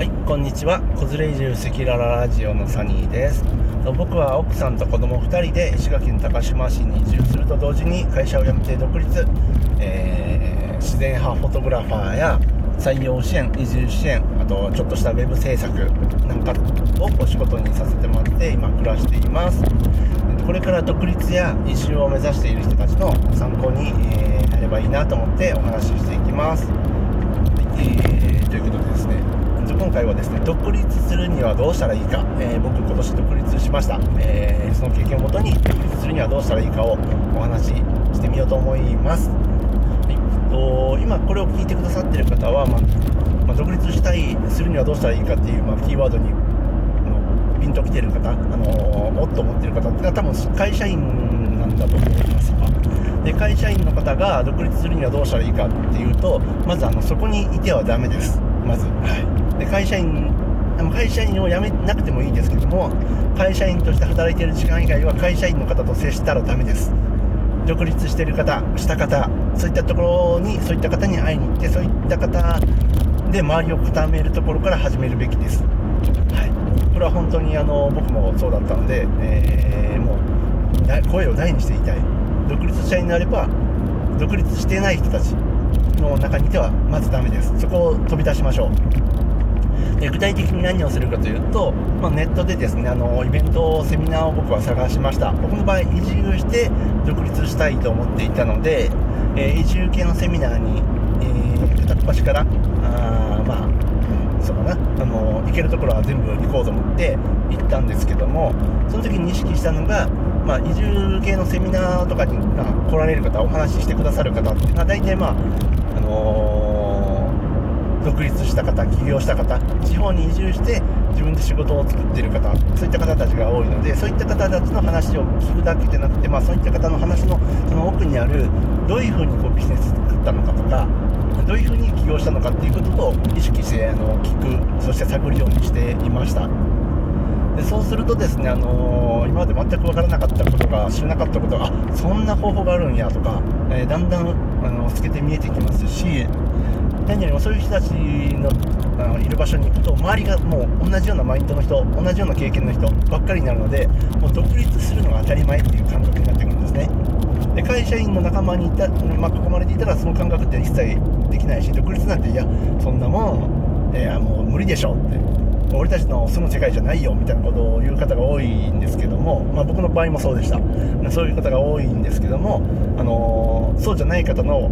はい、こんにちは。子連れ移住赤裸々ラジオのサニーです。僕は奥さんと子供2人で石垣の高島市に移住すると同時に会社を辞めて独立、えー自然派フォトグラファーや採用支援、移住支援、あとちょっとしたウェブ制作なんかをお仕事にさせてもらって今暮らしています。これから独立や移住を目指している人たちの参考に、えーなればいいなと思ってお話ししていきます。えーということでですね今回はですね独立するにはどうしたらいいか、えー僕今年独立しました、えーその経験をもとに独立するにはどうしたらいいかをお話ししてみようと思います、はい、と今これを聞いてくださってる方は、まあまあ独立したいするにはどうしたらいいかっていう、まあ、キーワードにピンときてる方、あのもっと思ってる方っていうのは多分会社員なんだと思います。で会社員の方が独立するにはどうしたらいいかっていうとまずあのそこにいてはダメです。まず、はい、で会社員あの会社員を辞めなくてもいいですけども会社員として働いている時間以外は会社員の方と接したらダメです。独立してる方した方そういったところにそういった方に会いに行ってそういった方で周りを固めるところから始めるべきです。はい。これは本当にあの僕もそうだったので、えーもう声を大にして言いたい。独立者になれば独立してない人たちの中にいてはまずダメです。そこを飛び出しましょう。で具体的に何をするかというと、まあ、ネットでですねあのイベントセミナーを僕は探しました。僕の場合移住して独立したいと思っていたので、えー移住系のセミナーに、えー片っ端からあーまあそうかなあの行けるところは全部行こうと思って行ったんですけどもその時に意識したのが、まあ、移住系のセミナーとかに、あ来られる方お話ししてくださる方っていうのは大体まああのー独立した方起業した方地方に移住して自分で仕事を作っている方そういった方たちが多いのでそういった方たちの話を聞くだけでなくて、まあ、そういった方の話のその奥にあるどういうふうにこうビジネス作ったのかとかどういうふうに起業したのかっていうことを意識してあの聞くそして探るようにしていました。でそうするとですね、あのー今まで全く分からなかったことが知らなかったことがあそんな方法があるんやとか、えーだんだんあの透けて見えてきますし何よりもそういう人たちのあのいる場所に行くと周りがもう同じようなマインドの人同じような経験の人ばっかりになるのでもう独立するのが当たり前っていう感覚になってくるんですね。で会社員の仲間にいた、まあ、囲まれていたらその感覚って一切できないし独立なんていやそんなもんいやもう無理でしょって俺たちの住む世界じゃないよみたいなことを言う方が多いんですけども、まあ、僕の場合もそうでした。そういう方が多いんですけども、あのそうじゃない方の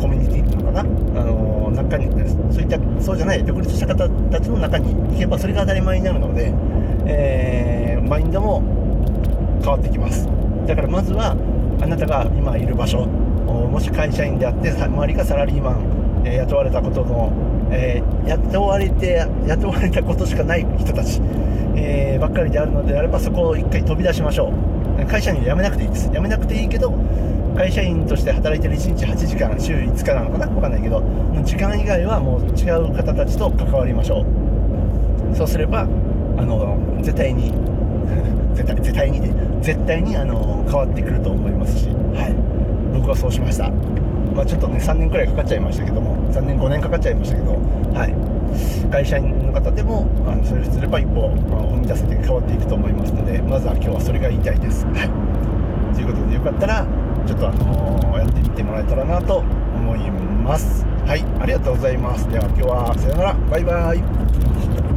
コミュニティっていうのかな、あの中にそういったそうじゃない独立した方たちの中に行けばそれが当たり前になるので、えーマインドも変わってきます。だからまずはあなたが今いる場所もし会社員であって周りがサラリーマン、えー雇われたことの、えー雇われて雇われたことしかない人たち、えーばっかりであるのであればそこを一回飛び出しましょう。会社員を辞めなくていいです。辞めなくていいけど会社員として働いてる1日8時間週5日なのかな？分かんないけど時間以外はもう違う方たちと関わりましょう。そうすればあの絶対に 絶対絶対にね絶対にあの変わってくると思いますし、はい、僕はそうしました、まあ、ちょっとね3年くらいかかっちゃいましたけども3年5年かかっちゃいましたけど、はい、会社員の方でもあのそれをすれば一歩、まあ、踏み出せて変わっていくと思いますのでまずは今日はそれが言いたいです、はい、ということでよかったらちょっとあのやってみてもらえたらなと思います。はい。ありがとうございます。では今日はさよなら。バイバイ。